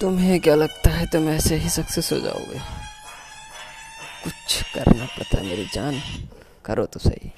तुम्हें क्या लगता है तुम ऐसे ही सक्सेस हो जाओगे? कुछ करना पड़ता है मेरी जान, करो तो सही।